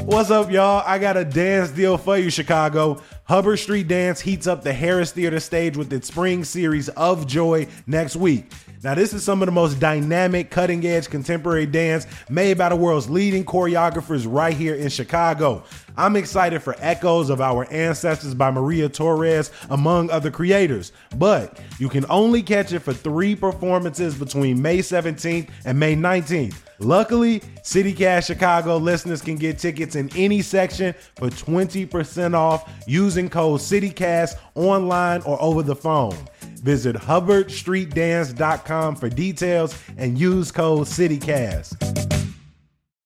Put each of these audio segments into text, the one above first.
What's up, y'all? I got a dance deal for you, Chicago. Hubbard Street Dance heats up the Harris Theater stage with its spring series of Joy next week. Now, this is some of the most dynamic, cutting edge contemporary dance made by the world's leading choreographers right here in Chicago. I'm excited for echoes of our ancestors by Maria Torres, among other creators. But you can only catch it for three performances between May 17th and May 19th. Luckily, CityCast Chicago listeners can get tickets in any section for 20% off using code CityCast online or over the phone. Visit hubbardstreetdance.com for details and use code CityCast.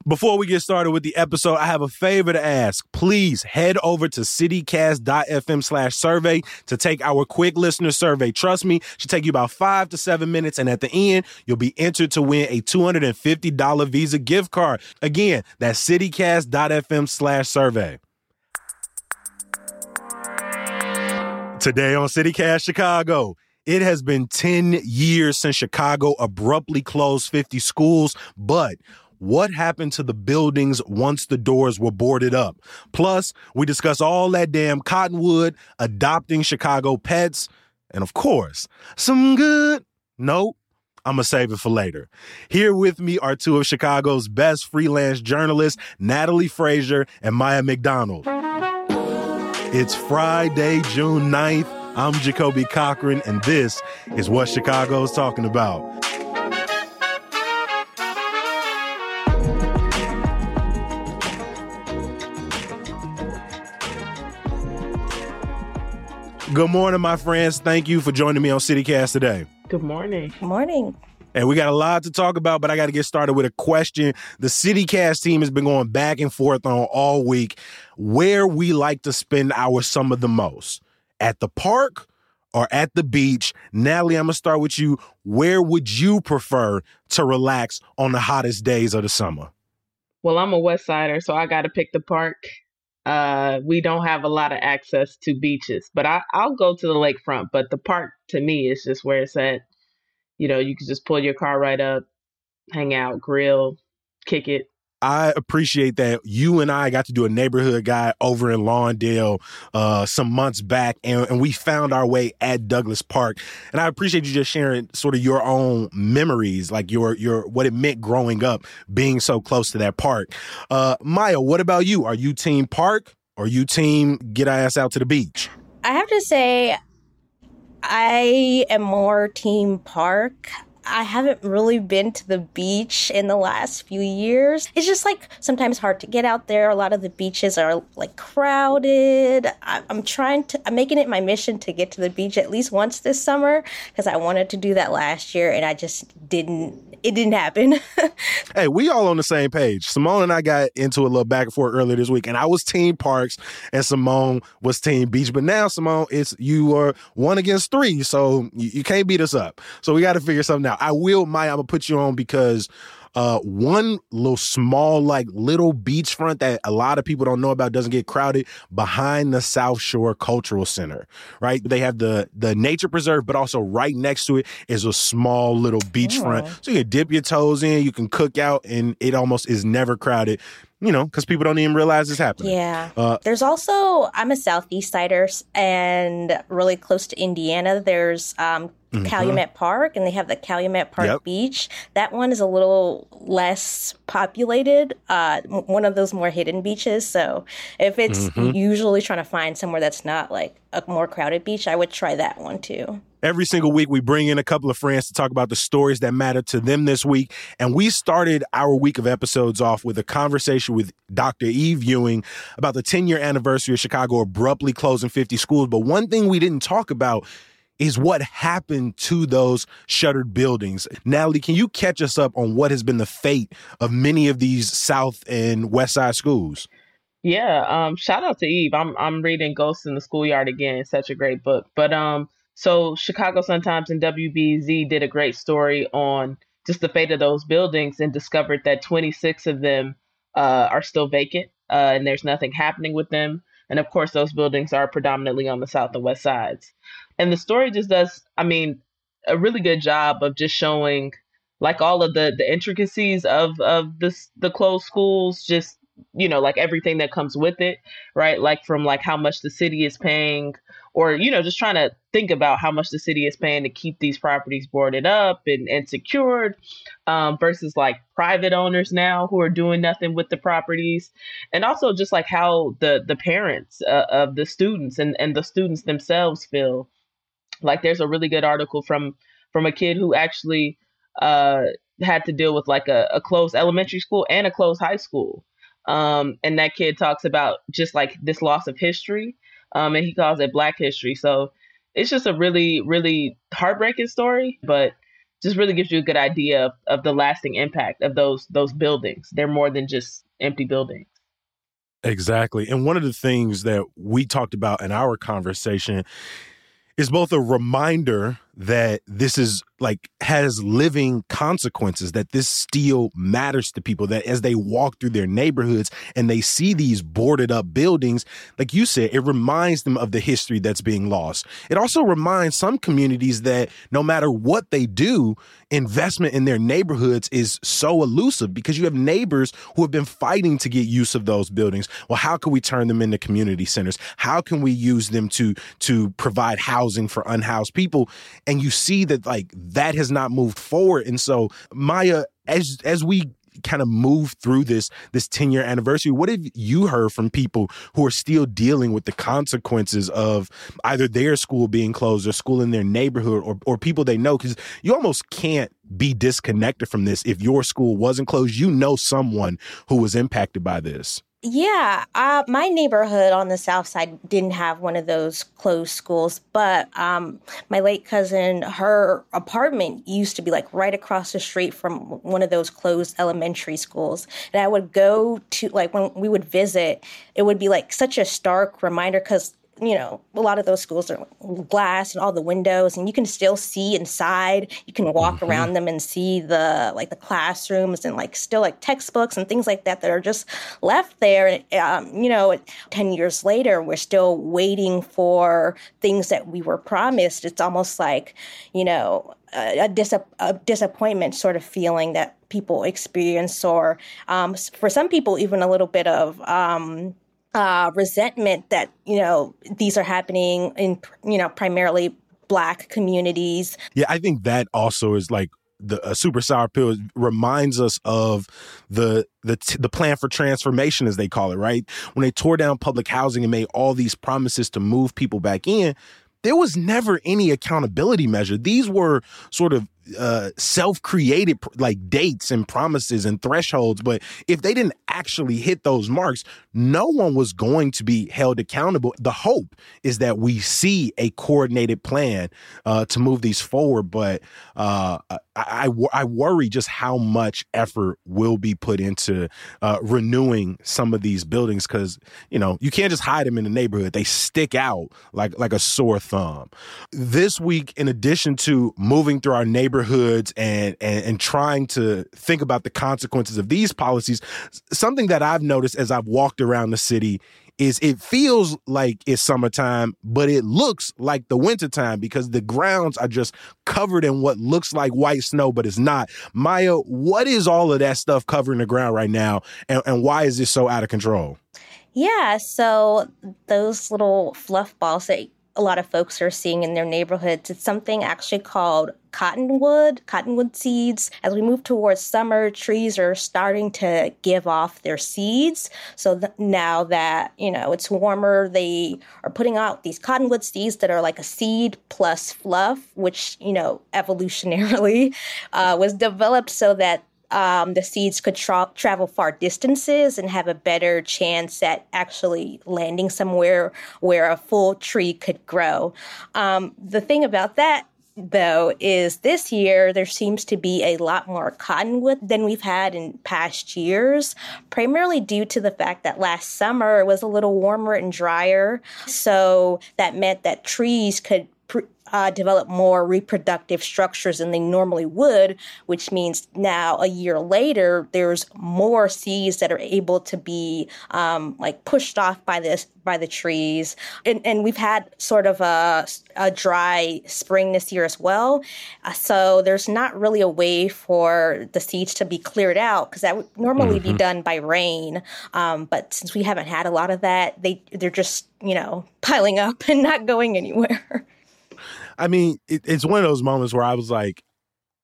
Before we get started with the episode, I have a favor to ask. Please head over to citycast.fm slash survey to take our quick listener survey. Trust me, it should take you about five to seven minutes. And at the end, you'll be entered to win a $250 Visa gift card. Again, that's citycast.fm slash survey. Today on CityCast Chicago. It has been 10 years since Chicago abruptly closed 50 schools, but what happened to the buildings once the doors were boarded up? Plus, we discuss all that damn cottonwood, adopting Chicago pets, and of course, some good. Nope. I'm going to save it for later. Here with me are two of Chicago's best freelance journalists, Natalie Frazier and Maia McDonald. It's Friday, June 9th. I'm Jacoby Cochran, and this is what Chicago's talking about. Good morning, my friends. Thank you for joining me on CityCast today. Good morning. Good morning. And we got a lot to talk about, but I got to get started with a question. The CityCast team has been going back and forth on all week where we like to spend our summer the most at the park or at the beach. Natalie, I'm to start with you. Where would you prefer to relax on the hottest days of the summer? Well, I'm a West Sider, so I got to pick the park. Uh, we don't have a lot of access to beaches, but I, I'll go to the lakefront. But the park to me is just where it's at. You know, you can just pull your car right up, hang out, grill, kick it. I appreciate that you and I got to do a neighborhood guy over in Lawndale uh, some months back, and, and, we found our way at Douglas Park. And I appreciate you just sharing sort of your own memories, like your your what it meant growing up, being so close to that park. Uh, Maia, what about you? Are you team park or you team get ass out to the beach? I have to say, I am more team park. I haven't really been to the beach in the last few years. It's just like sometimes hard to get out there. A lot of the beaches are like crowded. I, am trying to, I'm making it my mission to get to the beach at least once this summer because I wanted to do that last year and I just didn't. It didn't happen. hey, we all on the same page. Simone and I got into a little back and forth earlier this week, and I was team parks, and Simone was team beach. But now, Simone, it's you are one against three, so you, you can't beat us up. So we got to figure something out. I will, Maia, I'm gonna put you on because uh, one little small, like little beachfront that a lot of people don't know about doesn't get crowded behind the South Shore Cultural Center, right? They have the the nature preserve, but also right next to it is a small little beachfront. Oh. So you can dip your toes in, you can cook out, and it almost is never crowded you know, because people don't even realize it's happening. Yeah. Uh, there's also, I'm a Southeast Sider and really close to Indiana. There's um, mm-hmm. Calumet Park, and they have the Calumet Park yep. Beach. That one is a little less populated, uh, one of those more hidden beaches. So if it's mm-hmm. usually trying to find somewhere that's not like a more crowded beach, I would try that one too. Every single week, we bring in a couple of friends to talk about the stories that matter to them this week. And we started our week of episodes off with a conversation with Dr. Eve Ewing about the 10 year anniversary of Chicago abruptly closing 50 schools. But one thing we didn't talk about is what happened to those shuttered buildings. Natalie, can you catch us up on what has been the fate of many of these South and West Side schools? Yeah, um, shout out to Eve. I'm I'm reading Ghosts in the Schoolyard again. Such a great book. But um, so Chicago Sun Times and WBEZ did a great story on just the fate of those buildings and discovered that 26 of them uh, are still vacant uh, and there's nothing happening with them. And of course, those buildings are predominantly on the south and west sides. And the story just does, I mean, a really good job of just showing like all of the the intricacies of of this the closed schools just you know, like everything that comes with it, right? Like from like how much the city is paying or, you know, just trying to think about how much the city is paying to keep these properties boarded up and, and secured um, versus like private owners now who are doing nothing with the properties. And also just like how the, the parents uh, of the students and, and the students themselves feel. Like there's a really good article from from a kid who actually uh, had to deal with like a, a closed elementary school and a closed high school um, and that kid talks about just like this loss of history, um, and he calls it Black history. So it's just a really, really heartbreaking story, but just really gives you a good idea of, of the lasting impact of those those buildings. They're more than just empty buildings. Exactly. And one of the things that we talked about in our conversation is both a reminder that this is like has living consequences that this still matters to people that as they walk through their neighborhoods and they see these boarded up buildings like you said it reminds them of the history that's being lost. It also reminds some communities that no matter what they do investment in their neighborhoods is so elusive because you have neighbors who have been fighting to get use of those buildings. Well how can we turn them into community centers? How can we use them to to provide housing for unhoused people and you see that like that has not moved forward. And so Maia, as as we kind of move through this this 10 year anniversary what have you heard from people who are still dealing with the consequences of either their school being closed or school in their neighborhood or, or people they know? Because you almost can't be disconnected from this if your school wasn't closed. You know someone who was impacted by this yeah, uh, my neighborhood on the south side didn't have one of those closed schools, but um, my late cousin, her apartment used to be like right across the street from one of those closed elementary schools. And I would go to, like, when we would visit, it would be like such a stark reminder because you know, a lot of those schools are glass and all the windows, and you can still see inside. You can walk mm-hmm. around them and see the like the classrooms and like still like textbooks and things like that that are just left there. Um, you know, ten years later, we're still waiting for things that we were promised. It's almost like, you know, a, a, dis- a disappointment sort of feeling that people experience, or um, for some people, even a little bit of. Um, uh, resentment that you know these are happening in you know primarily black communities. Yeah, I think that also is like the uh, super sour pill reminds us of the the the plan for transformation as they call it, right? When they tore down public housing and made all these promises to move people back in, there was never any accountability measure. These were sort of uh, self-created like dates and promises and thresholds but if they didn't actually hit those marks no one was going to be held accountable. The hope is that we see a coordinated plan uh, to move these forward but uh, I, I, I, worry just how much effort will be put into uh, renewing some of these buildings because you know you can't just hide them in the neighborhood. They stick out like like a sore thumb. This week in addition to moving through our neighborhood neighborhoods and, and and trying to think about the consequences of these policies something that i've noticed as i've walked around the city is it feels like it's summertime, but it looks like the wintertime because the grounds are just covered in what looks like white snow, but it's not. Maia, what is all of that stuff covering the ground right now, and, and why is this so out of control? Yeah, so those little fluff balls that a lot of folks are seeing in their neighborhoods. It's something actually called cottonwood, cottonwood seeds. As we move towards summer, trees are starting to give off their seeds. So th- now that, you know, it's warmer, they are putting out these cottonwood seeds that are like a seed plus fluff, which, you know, evolutionarily uh, was developed so that um, the seeds could tra- travel far distances and have a better chance at actually landing somewhere where a full tree could grow. Um, the thing about that though is this year there seems to be a lot more cottonwood than we've had in past years primarily due to the fact that last summer it was a little warmer and drier so that meant that trees could uh, develop more reproductive structures than they normally would, which means now a year later, there's more seeds that are able to be um, like pushed off by this by the trees. And, and we've had sort of a, a dry spring this year as well. Uh, so there's not really a way for the seeds to be cleared out because that would normally mm-hmm. be done by rain. Um, but since we haven't had a lot of that, they they're just you know piling up and not going anywhere. I mean, it, it's one of those moments where I was like,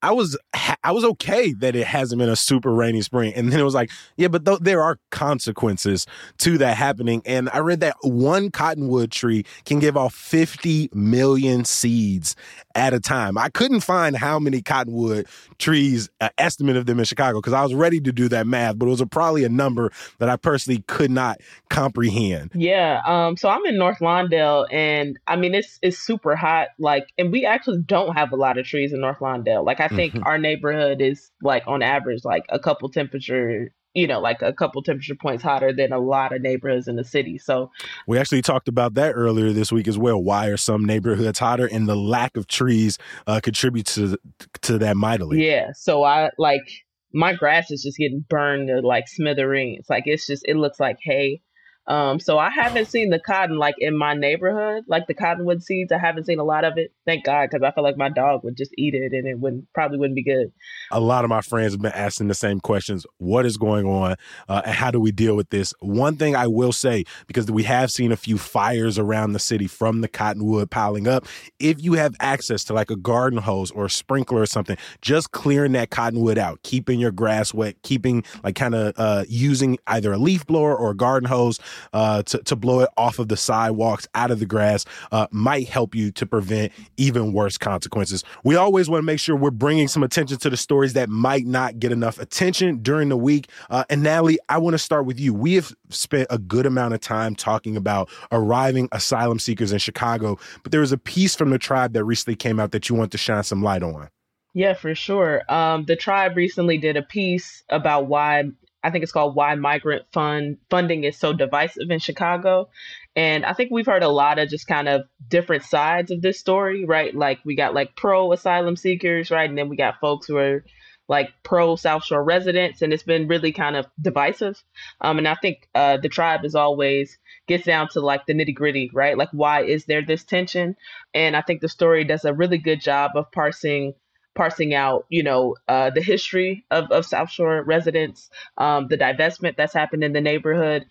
I was I was okay that it hasn't been a super rainy spring, and then it was like, yeah, but th- there are consequences to that happening. And I read that one cottonwood tree can give off 50 million seeds at a time. I couldn't find how many cottonwood trees, uh, estimate of them in Chicago, because I was ready to do that math, but it was a, probably a number that I personally could not comprehend. Yeah. Um. So I'm in North Lawndale, and I mean it's it's super hot. Like, and we actually don't have a lot of trees in North Lawndale. Like, I think mm-hmm. our neighborhood is like on average like a couple temperature you know, like a couple temperature points hotter than a lot of neighborhoods in the city. So we actually talked about that earlier this week as well. Why are some neighborhoods hotter, and the lack of trees uh, contributes to to that mightily. Yeah. So I like my grass is just getting burned to like smithereens. Like it's just it looks like hay. Um, so I haven't seen the cotton like in my neighborhood, like the cottonwood seeds. I haven't seen a lot of it. Thank God, because I feel like my dog would just eat it and it wouldn't probably wouldn't be good. A lot of my friends have been asking the same questions: What is going on, uh, and how do we deal with this? One thing I will say, because we have seen a few fires around the city from the cottonwood piling up. If you have access to like a garden hose or a sprinkler or something, just clearing that cottonwood out, keeping your grass wet, keeping like kind of uh, using either a leaf blower or a garden hose uh, to, to blow it off of the sidewalks, out of the grass, uh, might help you to prevent even worse consequences. We always want to make sure we're bringing some attention to the stories that might not get enough attention during the week. Uh, and Natalie, I want to start with you. We have spent a good amount of time talking about arriving asylum seekers in Chicago, but there was a piece from the TRiiBE that recently came out that you want to shine some light on. Yeah, for sure. Um, the TRiiBE recently did a piece about why I think it's called Why Migrant Fund Funding is So Divisive in Chicago. And I think we've heard a lot of just kind of different sides of this story, right? Like we got like pro asylum seekers, right? And then we got folks who are like pro South Shore residents, and it's been really kind of divisive. Um, and I think uh, the TRiiBE is always gets down to like the nitty gritty, right? Like why is there this tension? And I think the story does a really good job of parsing parsing out, you know, uh, the history of, of South Shore residents, um, the divestment that's happened in the neighborhood,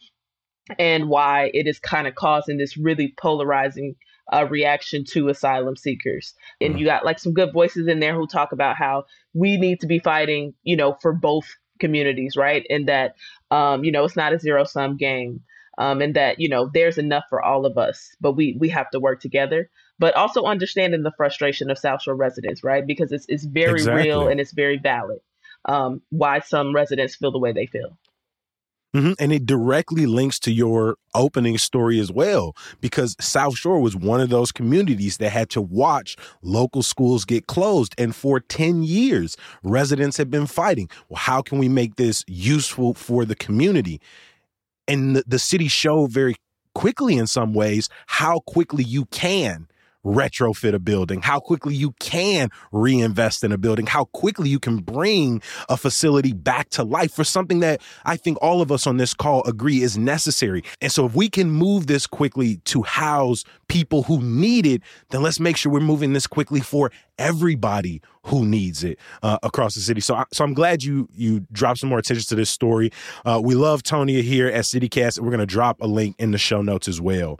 and why it is kind of causing this really polarizing uh, reaction to asylum seekers. And mm-hmm. you got like some good voices in there who talk about how we need to be fighting, you know, for both communities, right? And that, um, you know, it's not a zero sum game. Um, and that you know there's enough for all of us, but we we have to work together but also understanding the frustration of South Shore residents, right? Because it's it's very exactly. real and it's very valid. Um, why some residents feel the way they feel. Mm-hmm. And it directly links to your opening story as well, because South Shore was one of those communities that had to watch local schools get closed. And for 10 years, residents have been fighting. Well, how can we make this useful for the community? And the, the city showed very quickly, in some ways, how quickly you can retrofit a building, how quickly you can reinvest in a building, how quickly you can bring a facility back to life for something that I think all of us on this call agree is necessary. And so if we can move this quickly to house people who need it, then let's make sure we're moving this quickly for everybody who needs it uh, across the city. So, I, so I'm glad you you dropped some more attention to this story. Uh, we love Tonya here at CityCast. We're going to drop a link in the show notes as well.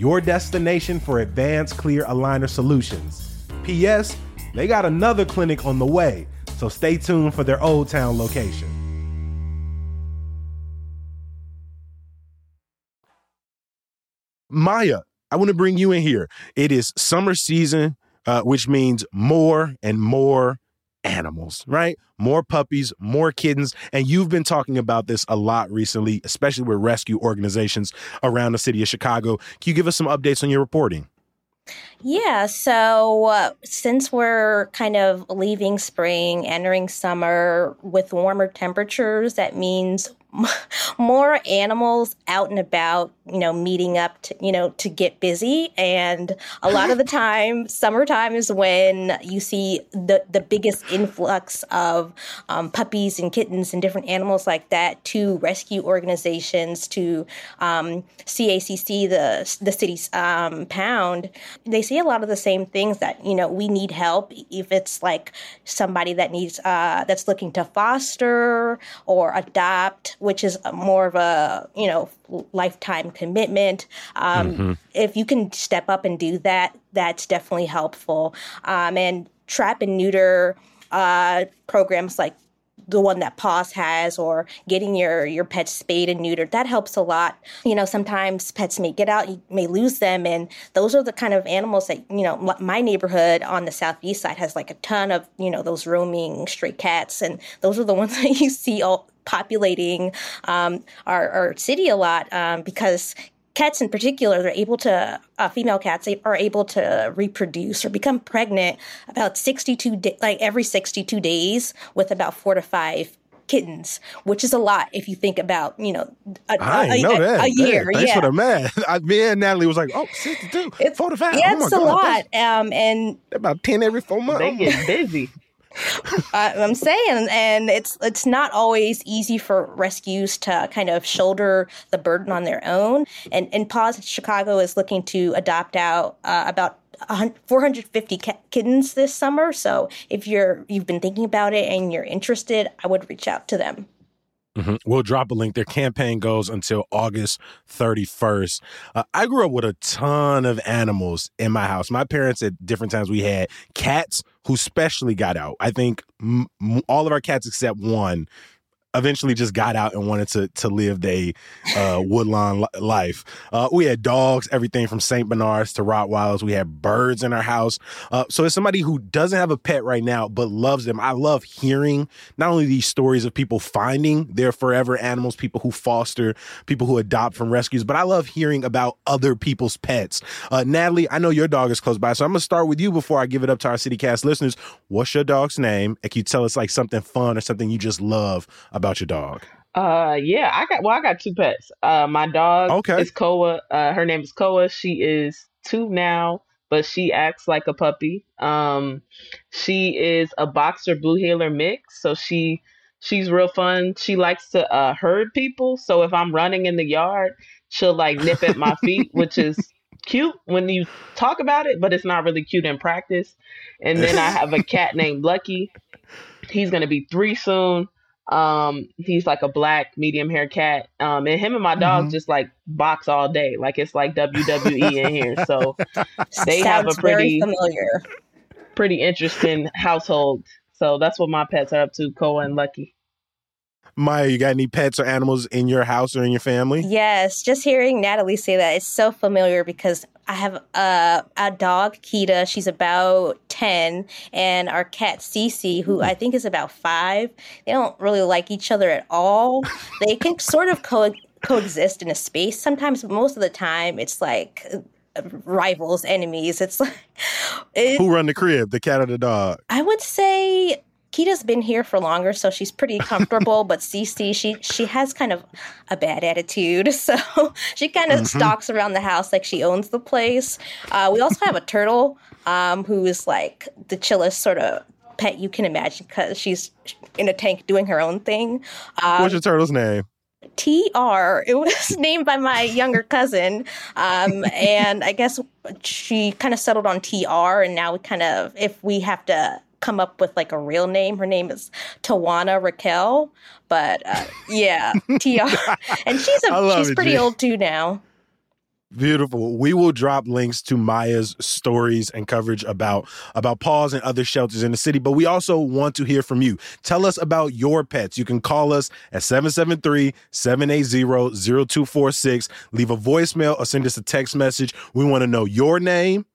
your destination for advanced clear aligner solutions. P.S. They got another clinic on the way, so stay tuned for their Old Town location. Maia, I want to bring you in here. It is summer season, uh, which means more and more animals, right? More puppies, more kittens. And you've been talking about this a lot recently, especially with rescue organizations around the city of Chicago. Can you give us some updates on your reporting? Yeah, so uh, since we're kind of leaving spring, entering summer with warmer temperatures, that means more animals out and about, you know, meeting up to, you know, to get busy. And a lot of the time, summertime is when you see the, the biggest influx of um, puppies and kittens and different animals like that to rescue organizations, to um, CACC, the, the city's um, pound. They see a lot of the same things that, you know, we need help if it's like somebody that needs, uh, that's looking to foster or adopt which is more of a you know lifetime commitment. Um, mm-hmm. If you can step up and do that, that's definitely helpful. Um, and trap and neuter uh, programs like the one that PAWS has or getting your your pet spayed and neutered that helps a lot. You know sometimes pets may get out you may lose them and those are the kind of animals that you know my neighborhood on the southeast side has like a ton of you know those roaming stray cats and those are the ones that you see all populating um, our, our, city a lot um, because cats in particular they're able to uh, female cats are able to reproduce or become pregnant about 62 di- like every 62 days with about four to five kittens, which is a lot if you think about, you know, a, I a, know a, that. a year. Hey, thanks yeah. for the math. I, me and Natalie was like, oh, 62, it's, 45. Yeah, oh it's a God, lot. Um, and about 10 every four months. They get busy. I'm saying, and it's it's not always easy for rescues to kind of shoulder the burden on their own. And and PAWS Chicago is looking to adopt out uh, about 450 kittens this summer. So if you're you've been thinking about it and you're interested, I would reach out to them. Mm-hmm. We'll drop a link. Their campaign goes until August 31st. Uh, I grew up with a ton of animals in my house. My parents, at different times, we had cats who specially got out. I think m- all of our cats except one eventually just got out and wanted to to live a uh, woodlawn life. Uh, we had dogs, everything from Saint Bernards to Rottweilers. We had birds in our house. Uh, so as somebody who doesn't have a pet right now but loves them, I love hearing not only these stories of people finding their forever animals, people who foster, people who adopt from rescues, but I love hearing about other people's pets. Uh, Natalie, I know your dog is close by, so I'm gonna start with you before I give it up to our CityCast listeners. What's your dog's name? And can you tell us like something fun or something you just love about your dog? Uh, yeah, I got well, I got two pets. Uh, my dog okay. is Koa. Uh, her name is Koa. She is two now, but she acts like a puppy. Um, she is a boxer blue heeler mix, so she she's real fun. She likes to uh herd people. So if I'm running in the yard, she'll like nip at my feet, which is cute when you talk about it, but it's not really cute in practice. And then I have a cat named Lucky. He's gonna be three soon. Um, he's like a black medium hair cat. Um, and him and my dog mm-hmm. just like box all day. Like it's like WWE in here. So they have a pretty familiar, pretty interesting household. So that's what my pets are up to, Koa and Lucky. Maia, you got any pets or animals in your house or in your family? Yes, just hearing Natalie say that is so familiar because I have a, a dog, Kita. She's about 10, and our cat, Cece, who I think is about five. They don't really like each other at all. they can sort of co- coexist in a space sometimes, but most of the time it's like uh, rivals, enemies. It's like. It, Who run the crib, the cat or the dog? I would say Kita's been here for longer, so she's pretty comfortable. but Cece, she she has kind of a bad attitude, so she kind of mm-hmm. stalks around the house like she owns the place. Uh, we also have a turtle um, who is like the chillest sort of pet you can imagine because she's in a tank doing her own thing. Um, What's your turtle's name? TR. It was named by my younger cousin. Um, and I guess she kind of settled on TR. And now we kind of, if we have to come up with like a real name, her name is Tawana Raquel. But uh, yeah, TR. and she's a, she's it, pretty G. old too now. Beautiful. We will drop links to Maia's stories and coverage about about paws and other shelters in the city, but we also want to hear from you. Tell us about your pets. You can call us at 773-780-0246. Leave a voicemail or send us a text message. We want to know your name,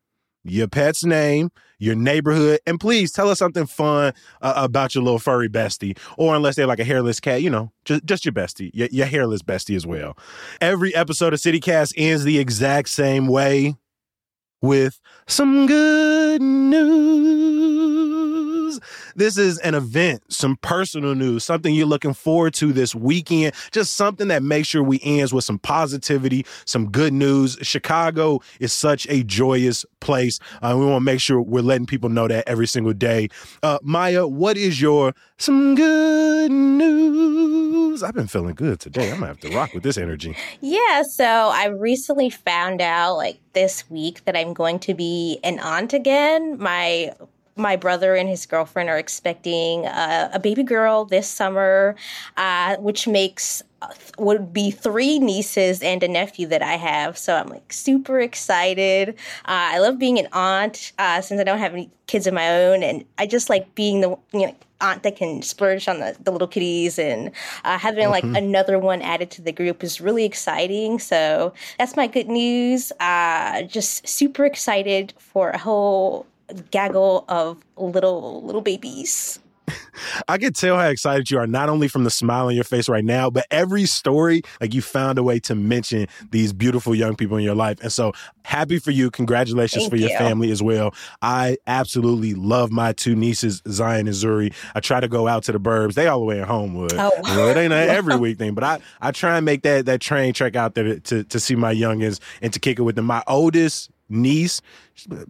your pet's name, your neighborhood, and please tell us something fun uh, about your little furry bestie. Or unless they're like a hairless cat, you know, just just your bestie, your, your hairless bestie as well. Every episode of CityCast ends the exact same way with some good news. This is an event, some personal news, something you're looking forward to this weekend, just something that makes sure we ends with some positivity, some good news. Chicago is such a joyous place. Uh, we want to make sure we're letting people know that every single day. Uh, Maia, what is your some good news? I've been feeling good today. I'm gonna have to rock with this energy. Yeah, so I recently found out like this week that I'm going to be an aunt again. My my brother and his girlfriend are expecting uh, a baby girl this summer, uh, which makes uh, would be three nieces and a nephew that I have. So I'm like super excited. Uh, I love being an aunt uh, since I don't have any kids of my own, and I just like being the you know aunt that can splurge on the, the little kitties and uh, having like another one added to the group is really exciting. So that's my good news. Uh, just super excited for a whole gaggle of little little babies. I can tell how excited you are, not only from the smile on your face right now, but every story, like you found a way to mention these beautiful young people in your life. And so happy for you. Congratulations Thank for your you. family as well. I absolutely love my two nieces, Zion and Zuri. I try to go out to the burbs. They all the way in Homewood. Oh, You know, it ain't an every week thing, but I, I try and make that, that train trek out there to, to, to see my youngins and to kick it with them. My oldest niece,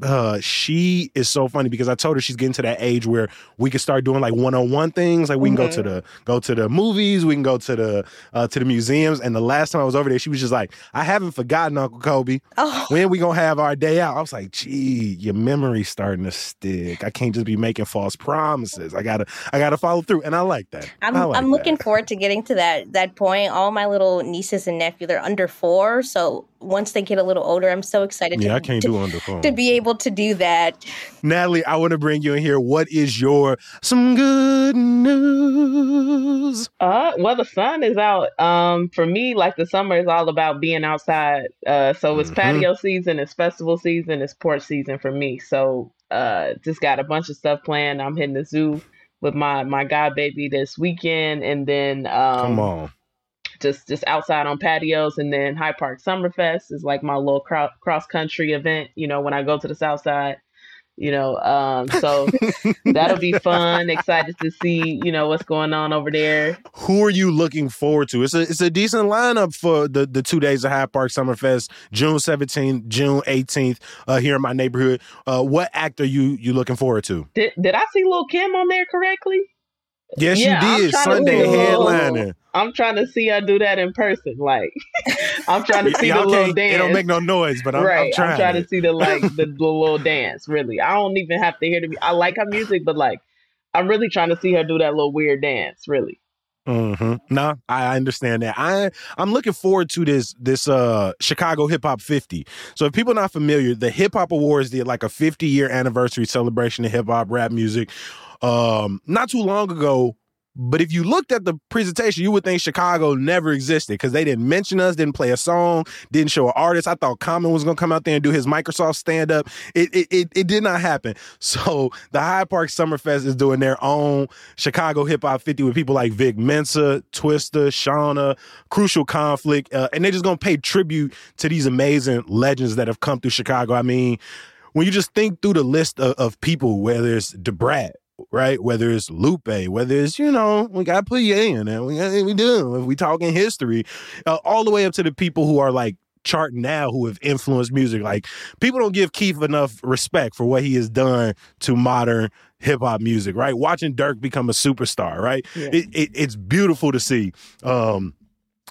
uh, she is so funny because I told her she's getting to that age where we can start doing like one on one things. Like we can go to the go to the movies, we can go to the uh, to the museums. And the last time I was over there, she was just like, "I haven't forgotten Uncle Kobe. Oh. When we gonna have our day out?" I was like, "Gee, your memory's starting to stick. I can't just be making false promises. I gotta I gotta follow through." And I like that. I'm, like I'm looking that. forward to getting to that that point. All my little nieces and nephews they're under four, so once they get a little older, I'm so excited. Yeah, to, I can't to, do under four. to be able to do that. Natalie, I want to bring you in here. What is your some good news? Uh, well, the sun is out. Um, for me, like the summer is all about being outside. Uh, so it's Mhm. patio season, it's festival season, it's porch season for me. So, uh, just got a bunch of stuff planned. I'm hitting the zoo with my my god baby this weekend, and then um, Come on. Just just outside on patios, and then Hyde Park Summerfest is like my little cro- cross country event. You know, when I go to the South Side. You know, um, so that'll be fun. Excited to see, you know, what's going on over there. Who are you looking forward to? It's a it's a decent lineup for the, the two days of Hyde Park Summerfest, June 17th, June 18th, uh, here in my neighborhood. Uh, what act are you you looking forward to? Did did I see Lil Kim on there correctly? Yes, Yeah, you did. trying to- Sunday Ooh. headliner. I'm trying to see her do that in person. Like, I'm trying to see the little dance. It don't make no noise, but I'm, right, I'm trying. to see the like the, the little dance. Really, I don't even have to hear the. I like her music, but like, I'm really trying to see her do that little weird dance. Really. Mm-hmm. No, I understand that. I I'm looking forward to this this uh Chicago Hip Hop 50. So if people are not familiar, the Hip Hop Awards did like a 50 year anniversary celebration of hip hop rap music um not too long ago. But if you looked at the presentation, you would think Chicago never existed because they didn't mention us, didn't play a song, didn't show an artist. I thought Common was gonna come out there and do his Microsoft stand up. It it, it it did not happen. So the Hyde Park Summerfest is doing their own Chicago Hip Hop 50 with people like Vic Mensa, Twista, Shawnna, Crucial Conflict, uh, and they're just gonna pay tribute to these amazing legends that have come through Chicago. I mean, when you just think through the list of, of people, whether it's Da Brat, right? Whether it's Lupe, whether it's, you know, we got to put you in and we, we do. If we talking history, uh, all the way up to the people who are like charting now who have influenced music. Like people don't give Keef enough respect for what he has done to modern hip hop music, right? Watching Durk become a superstar, right? Yeah. It, it, it's beautiful to see. Um,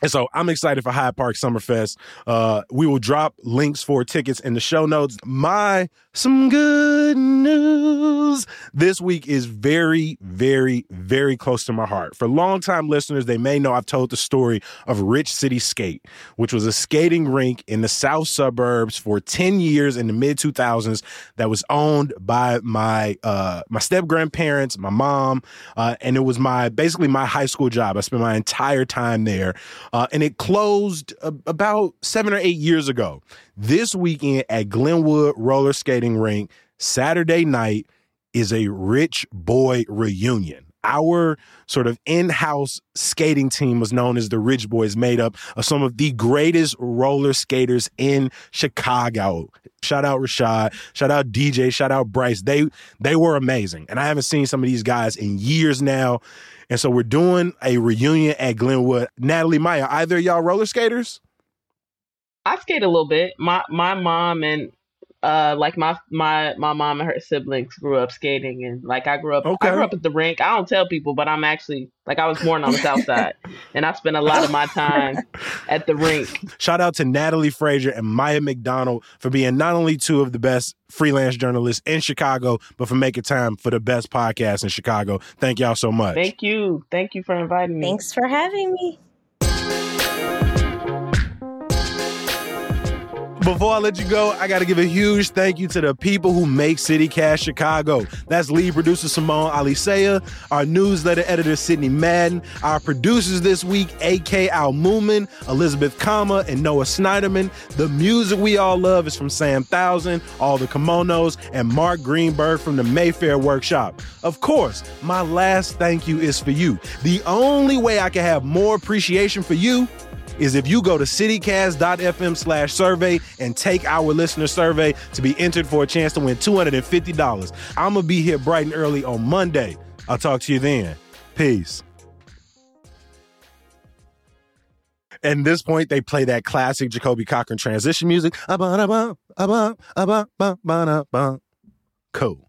And so I'm excited for Hyde Park Summerfest. Uh, we will drop links for tickets in the show notes. My some good news this week is very, very, very close to my heart. For longtime listeners, they may know I've told the story of Rich City Skate, which was a skating rink in the south suburbs for 10 years in the mid 2000s that was owned by my uh, my step grandparents, my mom, uh, and it was my basically my high school job. I spent my entire time there. Uh, and it closed about seven or eight years ago. This weekend at Glenwood Roller Skating Rink, Saturday night, is a rich boy reunion. Our sort of in house skating team was known as the Ridge Boys, made up of some of the greatest roller skaters in Chicago. Shout out Rashad, shout out DJ, shout out Bryce. They they were amazing. And I haven't seen some of these guys in years now. And so we're doing a reunion at Glenwood. Natalie Maia, either y'all roller skaters? I skate a little bit. My my mom and uh like my my my mom and her siblings grew up skating and like I grew up okay. I grew up at the rink. I don't tell people, but I'm actually like I was born on the south side and I spent a lot of my time at the rink. Shout out to Natalie Frazier and Maia McDonald for being not only two of the best freelance journalists in Chicago, but for making time for the best podcast in Chicago. Thank y'all so much. Thank you. Thank you for inviting me. Thanks for having me. Before I let you go, I got to give a huge thank you to the people who make CityCast Chicago. That's lead producer Simone Alicea, our newsletter editor Sydney Madden, our producers this week, A.K. Al Moomin, Elizabeth Kama, and Noah Snyderman. The music we all love is from Sam Thousand, All the Kimonos, and Mark Greenberg from the Mayfair Workshop. Of course, my last thank you is for you. The only way I can have more appreciation for you is if you go to citycast.fm slash survey and take our listener survey to be entered for a chance to win $250. I'm going to be here bright and early on Monday. I'll talk to you then. Peace. At this point, they play that classic Jacoby Cochran transition music. Cool.